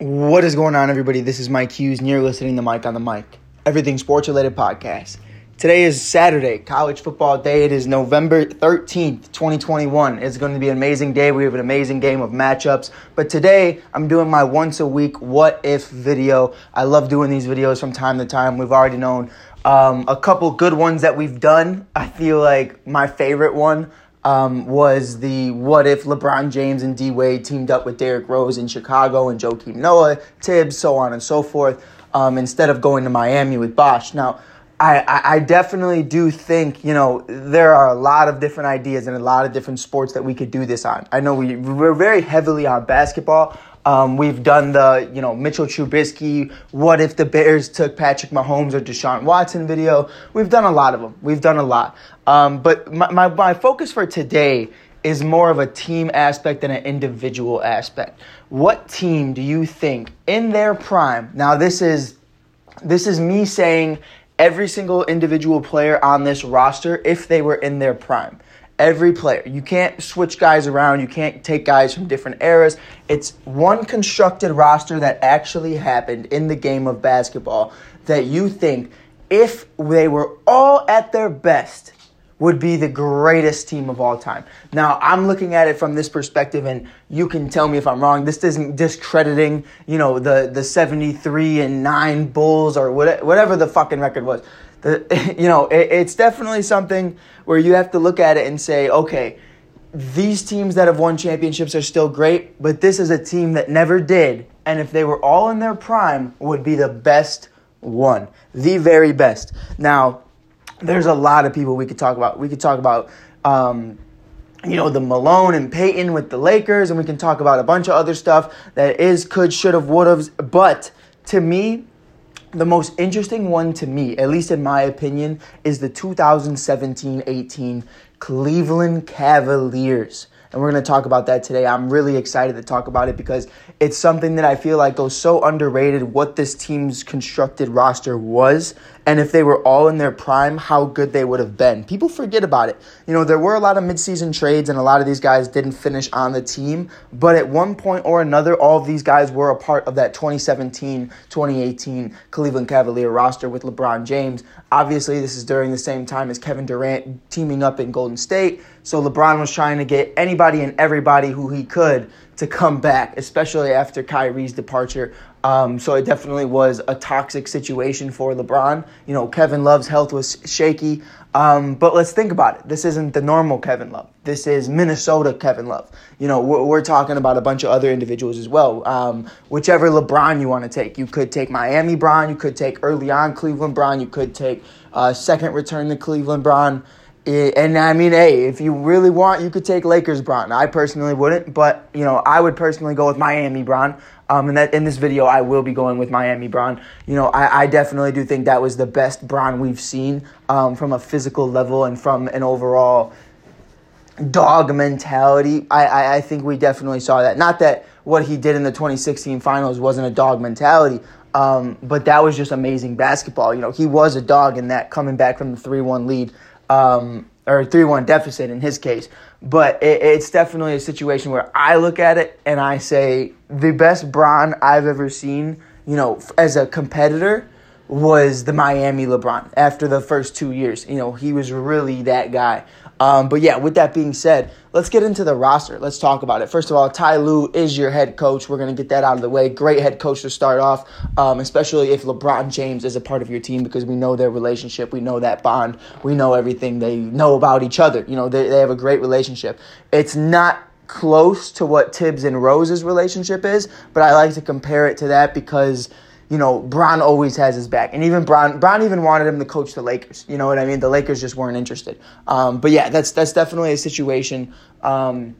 What is going on, everybody? This is Mike Hughes, and you're listening to Mike on the Mic, everything sports related podcast. Today is Saturday, college football day. It is November 13th, 2021. It's going to be an amazing day. We have an amazing game of matchups. But today, I'm doing my once a week what if video. I love doing these videos from time to time. We've already known um, a couple good ones that we've done. I feel like my favorite one um, was the what if LeBron James and D Wade teamed up with Derrick Rose in Chicago and Joakim Noah, Thibs, so on and so forth, um, instead of going to Miami with Bosh. Now, I, I definitely do think, you know, there are a lot of different ideas and a lot of different sports that we could do this on. I know we, we're very heavily on basketball. Um, we've done the, you know, Mitchell Trubisky, what if the Bears took Patrick Mahomes or Deshaun Watson video. We've done a lot of them. We've done a lot. Um, but my, my, my focus for today is more of a team aspect than an individual aspect. What team do you think in their prime? Now this is this is me saying every single individual player on this roster if they were in their prime every player. You can't switch guys around. You can't take guys from different eras. It's one constructed roster that actually happened in the game of basketball that you think, if they were all at their best, would be the greatest team of all time. Now, I'm looking at it from this perspective, and you can tell me if I'm wrong. This isn't discrediting, you know, the, the 73 and 9 Bulls or whatever the fucking record was the, you know, it, it's definitely something where you have to look at it and say, okay, these teams that have won championships are still great, but this is a team that never did. And if they were all in their prime, would be the best one, the very best. Now, there's a lot of people we could talk about. We could talk about, um, you know, the Malone and Payton with the Lakers, and we can talk about a bunch of other stuff that is, could, should have, would have. But to me, the most interesting one to me, at least in my opinion, is the 2017 18 Cleveland Cavaliers and we're going to talk about that today. I'm really excited to talk about it because it's something that I feel like goes so underrated what this team's constructed roster was and if they were all in their prime, how good they would have been. People forget about it. You know, there were a lot of midseason trades and a lot of these guys didn't finish on the team, but at one point or another, all of these guys were a part of that 2017 2018 Cleveland Cavalier roster with LeBron James. Obviously, this is during the same time as Kevin Durant teaming up in Golden State. So LeBron was trying to get anybody and everybody who he could to come back, especially after Kyrie's departure. Um, so it definitely was a toxic situation for LeBron. You know, Kevin Love's health was shaky. Um, but let's think about it. This isn't the normal Kevin Love. This is Minnesota Kevin Love. You know, we're, we're talking about a bunch of other individuals as well. Um, whichever LeBron you want to take. You could take Miami Bron. You could take early on Cleveland Bron. You could take uh, second return to Cleveland Bron. And I mean, hey, if you really want, you could take Lakers Bron. I personally wouldn't, but you know, I would personally go with Miami Bron. Um, and that in this video, I will be going with Miami Bron. You know, I, I definitely do think that was the best Bron we've seen um, from a physical level and from an overall dog mentality. I, I, I think we definitely saw that. Not that what he did in the 2016 finals wasn't a dog mentality, um, but that was just amazing basketball. You know, he was a dog in that coming back from the 3 1 lead um, or 3 1 deficit in his case. But it, it's definitely a situation where I look at it and I say the best Bron I've ever seen, you know, as a competitor was the Miami LeBron after the first two years. You know, he was really that guy. Um, but yeah, with that being said, let's get into the roster. Let's talk about it. First of all, Ty Lue is your head coach. We're going to get that out of the way. Great head coach to start off, um, especially if LeBron James is a part of your team because we know their relationship. We know that bond. We know everything they know about each other. You know, they, they have a great relationship. It's not close to what Thibs and Rose's relationship is, but I like to compare it to that because – you know, Bron always has his back. And even Bron, Bron even wanted him to coach the Lakers. You know what I mean? The Lakers just weren't interested. Um, but yeah, that's that's definitely a situation um,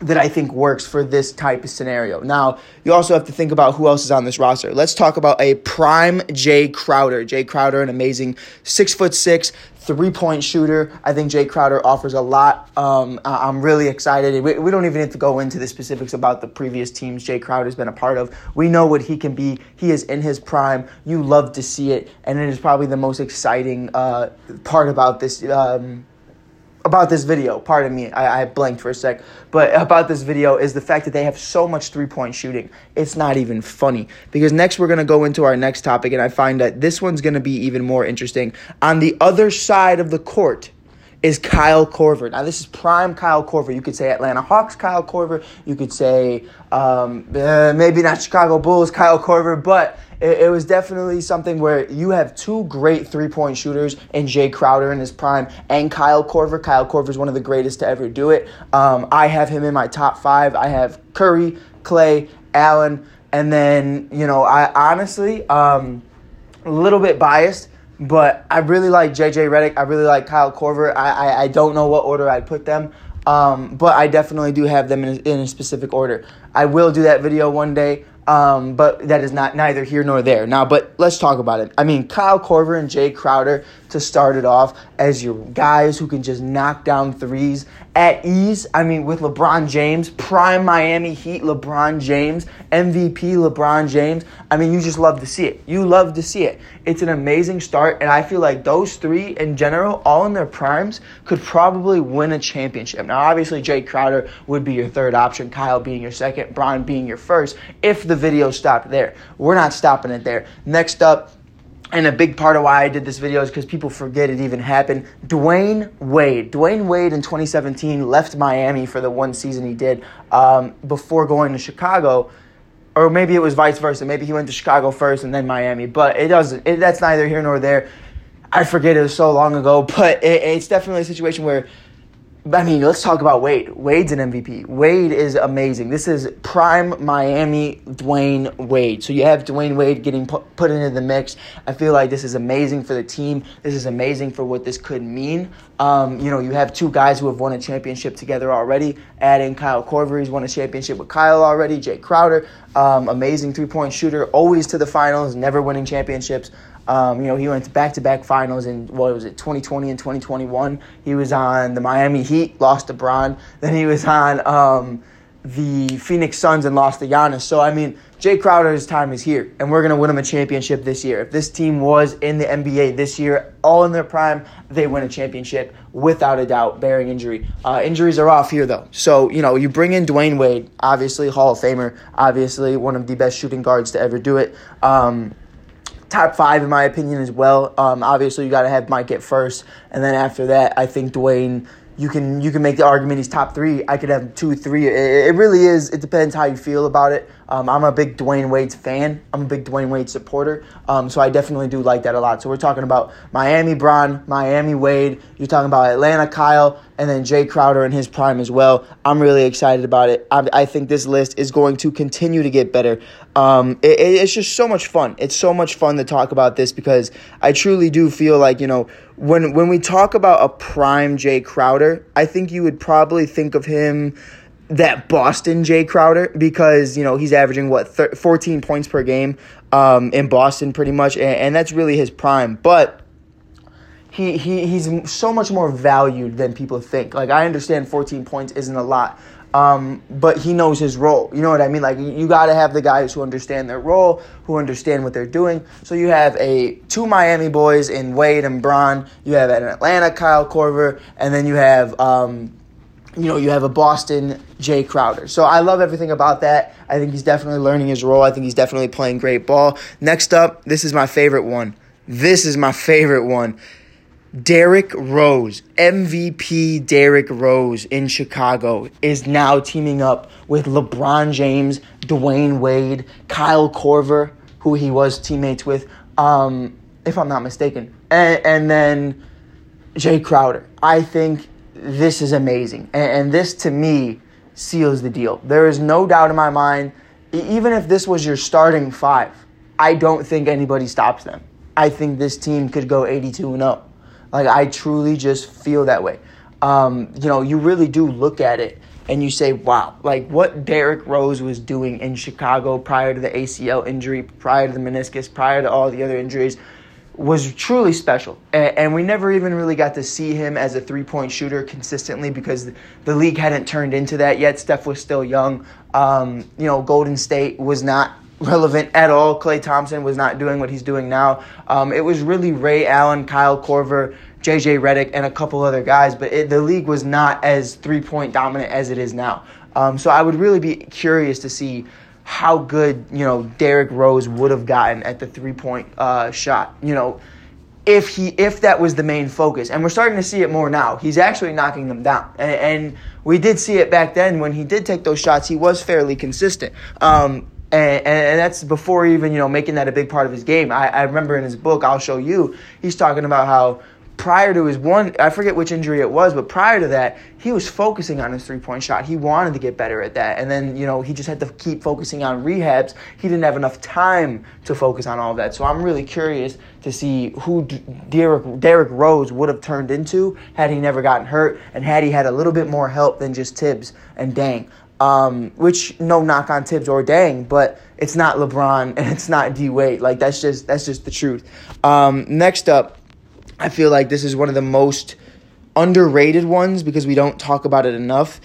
that I think works for this type of scenario. Now, you also have to think about who else is on this roster. Let's talk about a prime Jae Crowder. Jae Crowder, an amazing six foot six, three point shooter. I think Jae Crowder offers a lot. Um, I'm really excited. We, we don't even need to go into the specifics about the previous teams Jae Crowder's been a part of. We know what he can be. He is in his prime. You love to see it, and it is probably the most exciting uh, part about this. Um, about this video, pardon me, I, I blanked for a sec, but about this video is the fact that they have so much three point shooting. It's not even funny. Because next we're going to go into our next topic, and I find that this one's going to be even more interesting. On the other side of the court, is Kyle Korver. Now, this is prime Kyle Korver. You could say Atlanta Hawks Kyle Korver. You could say um, uh, maybe not Chicago Bulls Kyle Korver, but it, it, was definitely something where you have two great three point shooters in Jae Crowder in his prime and Kyle Korver. Kyle Korver is one of the greatest to ever do it. Um, I have him in my top five. I have Curry, Klay, Allen, and then, you know, I honestly, um, a little bit biased. But I really like JJ Redick. I really like Kyle Korver. I, I, I don't know what order I'd put them. Um, but I definitely do have them in a, in a specific order. I will do that video one day. Um, but that is not neither here nor there. Now, but let's talk about it. I mean, Kyle Korver and Jae Crowder to start it off as your guys who can just knock down threes at ease. I mean, with LeBron James, prime Miami Heat LeBron James, MVP LeBron James. I mean, you just love to see it. You love to see it. It's an amazing start, and I feel like those three in general, all in their primes, could probably win a championship. Now, obviously, Jae Crowder would be your third option, Kyle being your second, Bron being your first, if the video stopped there. We're not stopping it there. Next up, and a big part of why I did this video is because people forget it even happened. Dwyane Wade. Dwyane Wade in 2017 left Miami for the one season he did um, before going to Chicago. Or maybe it was vice versa. Maybe he went to Chicago first and then Miami. But it doesn't. It, that's neither here nor there. I forget it was so long ago. But it, it's definitely a situation where I mean, let's talk about Wade. Wade's an MVP. Wade is amazing. This is prime Miami Dwyane Wade. So you have Dwyane Wade getting put into the mix. I feel like this is amazing for the team. This is amazing for what this could mean. Um, you know, you have two guys who have won a championship together already. Adding Kyle Korver, he's won a championship with Kyle already. Jae Crowder, um, amazing three point shooter, always to the finals, never winning championships. Um, you know, he went back to back finals in what was it, 2020 and 2021. He was on the Miami Heat, lost to Bron. Then he was on um, the Phoenix Suns and lost to Giannis. So I mean, Jae Crowder's time is here, and we're gonna win him a championship this year. If this team was in the NBA this year, all in their prime, they win a championship without a doubt, bearing injury. Uh, injuries are off here though, so you know you bring in Dwyane Wade, obviously Hall of Famer, obviously one of the best shooting guards to ever do it. Um, top five in my opinion as well. Um, obviously, you got to have Mike at first, and then after that, I think Dwyane. You can you can make the argument he's top three. I could have two, three. It, it really is. It depends how you feel about it. Um, I'm a big Dwyane Wade's fan. I'm a big Dwyane Wade supporter. Um, so I definitely do like that a lot. So we're talking about Miami Bron, Miami Wade. You're talking about Atlanta Kyle, and then Jae Crowder in his prime as well. I'm really excited about it. I, I think this list is going to continue to get better. Um, it, it's just so much fun. It's so much fun to talk about this because I truly do feel like you know when when we talk about a prime Jae Crowder, I think you would probably think of him that Boston Jae Crowder because you know he's averaging what 14 points per game um, in Boston pretty much, and, and, that's really his prime. But he, he he's so much more valued than people think. Like I understand 14 points isn't a lot, um, but he knows his role. You know what I mean? Like you got to have the guys who understand their role, who understand what they're doing. So you have a two Miami boys in Wade and Bron. You have an Atlanta Kyle Korver, and then you have. Um, you know, you have a Boston Jae Crowder. So I love everything about that. I think he's definitely learning his role. I think he's definitely playing great ball. Next up, this is my favorite one. This is my favorite one. Derrick Rose, MVP Derrick Rose in Chicago, is now teaming up with LeBron James, Dwyane Wade, Kyle Korver, who he was teammates with, um, if I'm not mistaken, and, and then Jae Crowder. I think this is amazing. And, and, this, to me, seals the deal. There is no doubt in my mind, even if this was your starting five, I don't think anybody stops them. I think this team could go 82 and 0. Like, I truly just feel that way. Um, you know, you really do look at it and you say, wow, like what Derrick Rose was doing in Chicago prior to the ACL injury, prior to the meniscus, prior to all the other injuries was truly special. And, and, we never even really got to see him as a three point shooter consistently because the league hadn't turned into that yet. Steph was still young. Um, you know, Golden State was not relevant at all. Klay Thompson was not doing what he's doing now. Um, it was really Ray Allen, Kyle Korver, JJ Redick, and a couple other guys, but it, the league was not as three point dominant as it is now. Um, so I would really be curious to see how good you know Derrick Rose would have gotten at the three point uh, shot. You know, if he if that was the main focus, and we're starting to see it more now. He's actually knocking them down, and, and we did see it back then when he did take those shots. He was fairly consistent. Um, and, and, that's before even you know making that a big part of his game. I, I remember in his book, I'll show you. He's talking about how prior to his one, I forget which injury it was, but prior to that, he was focusing on his three point shot. He wanted to get better at that. And then, you know, he just had to keep focusing on rehabs. He didn't have enough time to focus on all of that. So I'm really curious to see who Derrick, Derrick Rose would have turned into had he never gotten hurt and had he had a little bit more help than just Thibs and Deng. Um, which no knock on Thibs or Deng, but it's not LeBron and it's not D Wade. Like that's just that's just the truth. Um, next up, I feel like this is one of the most underrated ones because we don't talk about it enough.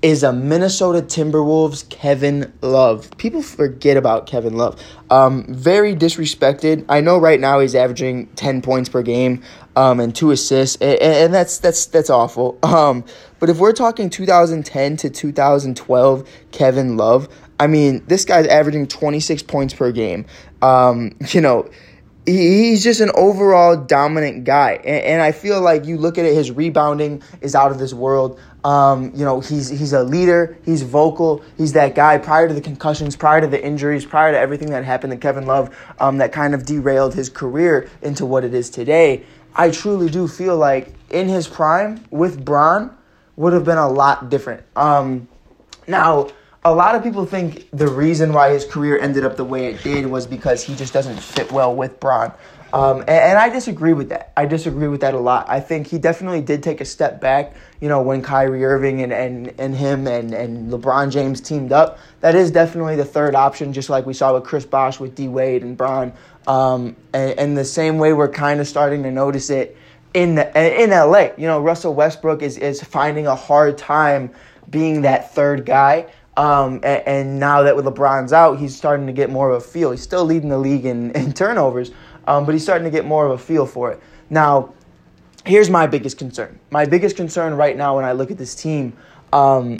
Is a Minnesota Timberwolves Kevin Love. People forget about Kevin Love. Um, very disrespected. I know right now he's averaging ten points per game um, and two assists, and, and that's that's that's awful. Um, but if we're talking 2010 to 2012, Kevin Love, I mean, this guy's averaging 26 points per game. Um, you know, he's just an overall dominant guy. And, and, I feel like you look at it, his rebounding is out of this world. Um, you know, he's he's a leader, he's vocal, he's that guy prior to the concussions, prior to the injuries, prior to everything that happened to Kevin Love um, that kind of derailed his career into what it is today. I truly do feel like in his prime with Bron would have been a lot different. Um, now, a lot of people think the reason why his career ended up the way it did was because he just doesn't fit well with Bron. Um, and, and, I disagree with that. I disagree with that a lot. I think he definitely did take a step back, you know, when Kyrie Irving and, and, and him and, and LeBron James teamed up. That is definitely the third option, just like we saw with Chris Bosh, with D Wade and Bron. Um, and, and the same way we're kind of starting to notice it in, the, in LA. You know, Russell Westbrook is, is finding a hard time being that third guy. Um, and, and, now that with LeBron's out, he's starting to get more of a feel. He's still leading the league in, in turnovers, um, but he's starting to get more of a feel for it. Now, here's my biggest concern. My biggest concern right now when I look at this team um,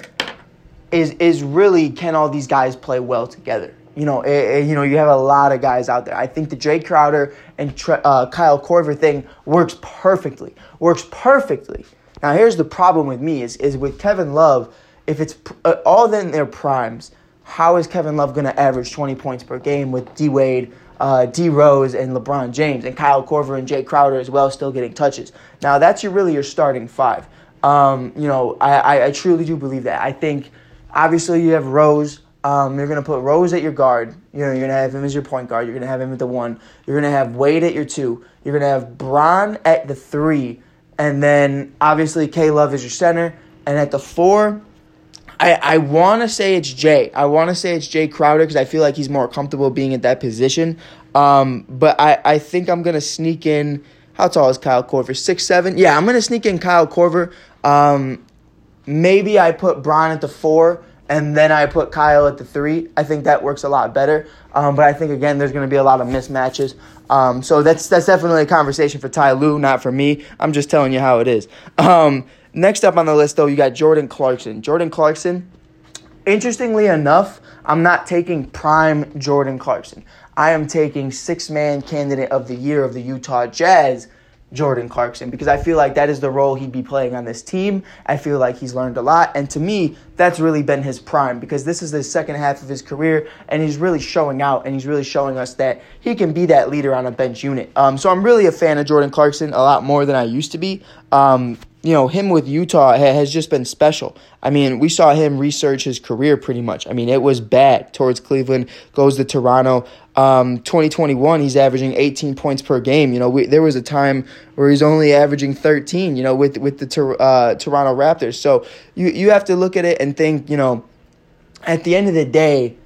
is is really can all these guys play well together? You know, it, it, you know, you have a lot of guys out there. I think the Jae Crowder and uh, Kyle Korver thing works perfectly. Works perfectly. Now, here's the problem with me is is with Kevin Love if it's uh, all in their primes, how is Kevin Love going to average 20 points per game with D Wade, uh, D Rose, and LeBron James, and Kyle Korver and Jae Crowder as well, still getting touches? Now that's your really your starting five. Um, you know, I, I, I, truly do believe that. I think obviously you have Rose. Um, you're going to put Rose at your guard. You know, you're going to have him as your point guard. You're going to have him at the one. You're going to have Wade at your two. You're going to have Bron at the three. And then obviously K Love is your center. And at the four, I, I want to say it's Jae. I want to say it's Jae Crowder because I feel like he's more comfortable being at that position. Um, but I, I think I'm going to sneak in. How tall is Kyle Korver? Six seven. Yeah, I'm going to sneak in Kyle Korver. Um, maybe I put Bron at the four and then I put Kyle at the three. I think that works a lot better. Um, but I think again, there's going to be a lot of mismatches. Um, so that's that's definitely a conversation for Ty Lue, not for me. I'm just telling you how it is. Um, Next up on the list, though, you got Jordan Clarkson. Jordan Clarkson, interestingly enough, I'm not taking prime Jordan Clarkson. I am taking six man candidate of the year of the Utah Jazz, Jordan Clarkson because I feel like that is the role he'd be playing on this team. I feel like he's learned a lot. And to me, that's really been his prime because this is the second half of his career and he's really showing out and he's really showing us that he can be that leader on a bench unit. Um, so I'm really a fan of Jordan Clarkson a lot more than I used to be. Um, you know, him with Utah has just been special. I mean, we saw him research his career pretty much. I mean, it was bad towards Cleveland, goes to Toronto. Um, 2021, he's averaging 18 points per game. You know, we, there was a time where he's only averaging 13, you know, with, with the uh, Toronto Raptors. So you, you have to look at it and think, you know, at the end of the day,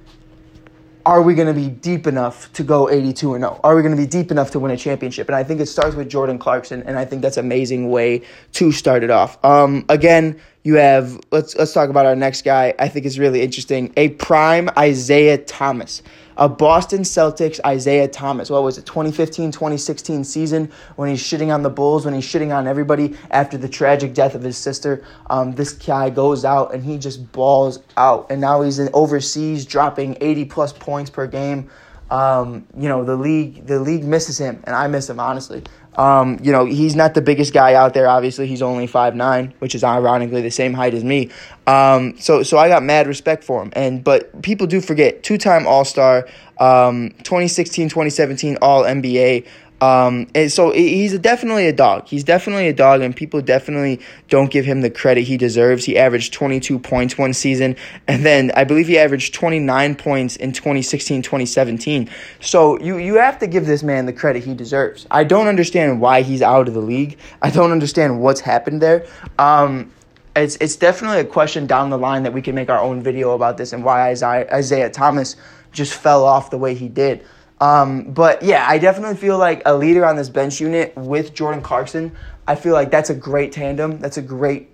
are we going to be deep enough to go 82 or no? Are we going to be deep enough to win a championship? And I think it starts with Jordan Clarkson, and I think that's an amazing way to start it off. Um, again, you have let's let's talk about our next guy. I think is really interesting. A prime Isaiah Thomas. A Boston Celtics Isaiah Thomas. What was it, 2015, 2016 season when he's shitting on the Bulls, when he's shitting on everybody after the tragic death of his sister. Um, this guy goes out and he just balls out. And now he's in overseas dropping 80 plus points per game. Um, you know, the league the league misses him, and I miss him, honestly. Um, you know, he's not the biggest guy out there. Obviously, he's only five nine, which is ironically the same height as me. Um, so so I got mad respect for him. And but people do forget two time All Star, um, 2016, 2017 All NBA. Um, and so he's definitely a dog. He's definitely a dog, and people definitely don't give him the credit he deserves. He averaged 22 points one season, and then I believe he averaged 29 points in 2016 2017. So you, you have to give this man the credit he deserves. I don't understand why he's out of the league. I don't understand what's happened there. Um, it's, it's definitely a question down the line that we can make our own video about this and why Isaiah, Isaiah Thomas just fell off the way he did. Um, but yeah, I definitely feel like a leader on this bench unit with Jordan Clarkson. I feel like that's a great tandem. That's a great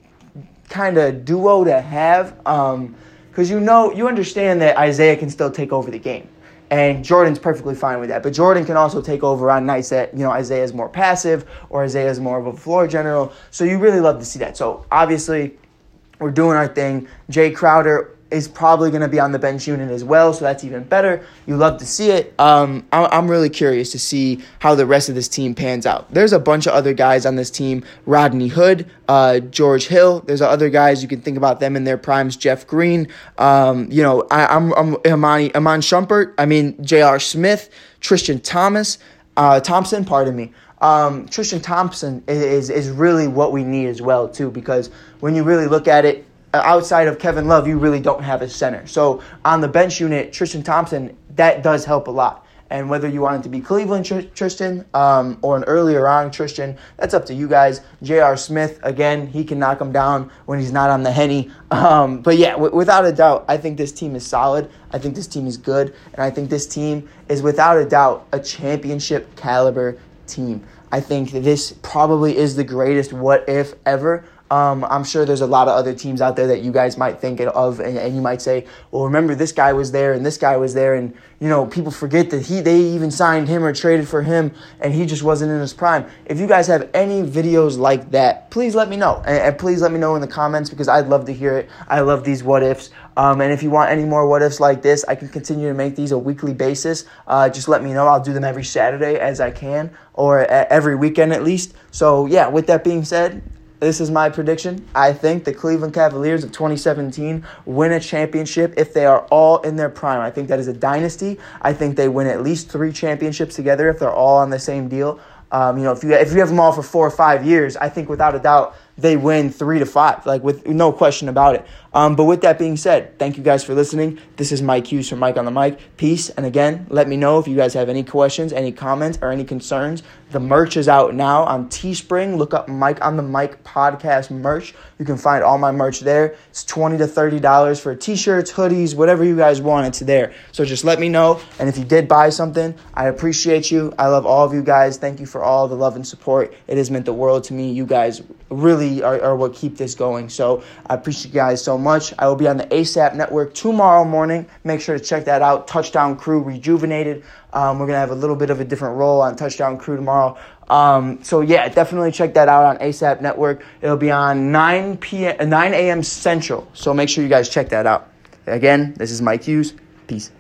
kind of duo to have. Because um, you know, you understand that Isaiah can still take over the game. And Jordan's perfectly fine with that. But Jordan can also take over on nights that, you know, Isaiah's more passive or Isaiah's more of a floor general. So you really love to see that. So obviously, we're doing our thing. Jae Crowder is probably going to be on the bench unit as well, so that's even better. You love to see it. Um, I'm really curious to see how the rest of this team pans out. There's a bunch of other guys on this team Rodney Hood, uh, George Hill. There's other guys you can think about them in their primes. Jeff Green, um, you know, I, am I'm, I'm Shumpert, I mean, J.R. Smith, Tristan Thomas, uh, Thompson, pardon me. Um, Tristan Thompson is, is really what we need as well, too, because when you really look at it, outside of Kevin Love, you really don't have a center. So on the bench unit, Tristan Thompson, that does help a lot. And whether you want it to be Cleveland Tr- Tristan um, or an earlier on Tristan, that's up to you guys. J.R. Smith, again, he can knock him down when he's not on the henny. Um, but yeah, w- without a doubt, I think this team is solid. I think this team is good. And I think this team is without a doubt a championship caliber team. I think this probably is the greatest what if ever um, I'm sure there's a lot of other teams out there that you guys might think of, and, and, you might say, "Well, remember this guy was there, and this guy was there," and you know people forget that he they even signed him or traded for him, and he just wasn't in his prime. If you guys have any videos like that, please let me know, and, and please let me know in the comments because I'd love to hear it. I love these what ifs, um, and if you want any more what ifs like this, I can continue to make these a weekly basis. Uh, just let me know. I'll do them every Saturday as I can, or every weekend at least. So yeah, with that being said. This is my prediction. I think the Cleveland Cavaliers of 2017 win a championship if they are all in their prime. I think that is a dynasty. I think they win at least three championships together if they're all on the same deal. Um, you know, if you if you have them all for four or five years, I think without a doubt they win three to five, like with no question about it. Um, but with that being said, thank you guys for listening. This is Mike Hughes from Mike on the Mic. Peace. And again, let me know if you guys have any questions, any comments, or any concerns. The merch is out now on Teespring. Look up Mike on the Mic podcast merch. You can find all my merch there. It's 20 to thirty dollars for t-shirts, hoodies, whatever you guys want. It's there. So just let me know. And if you did buy something, I appreciate you. I love all of you guys. Thank you for all the love and support. It has meant the world to me. You guys really are, are what keep this going. So I appreciate you guys so much. I will be on the ASAP network tomorrow morning. Make sure to check that out. Touchdown Crew Rejuvenated. Um, we're going to have a little bit of a different role on Touchdown Crew tomorrow. Um, so yeah, definitely check that out on ASAP Network. It'll be on 9 p.m. 9 a.m. Central. So make sure you guys check that out. Again, this is Mike Hughes. Peace.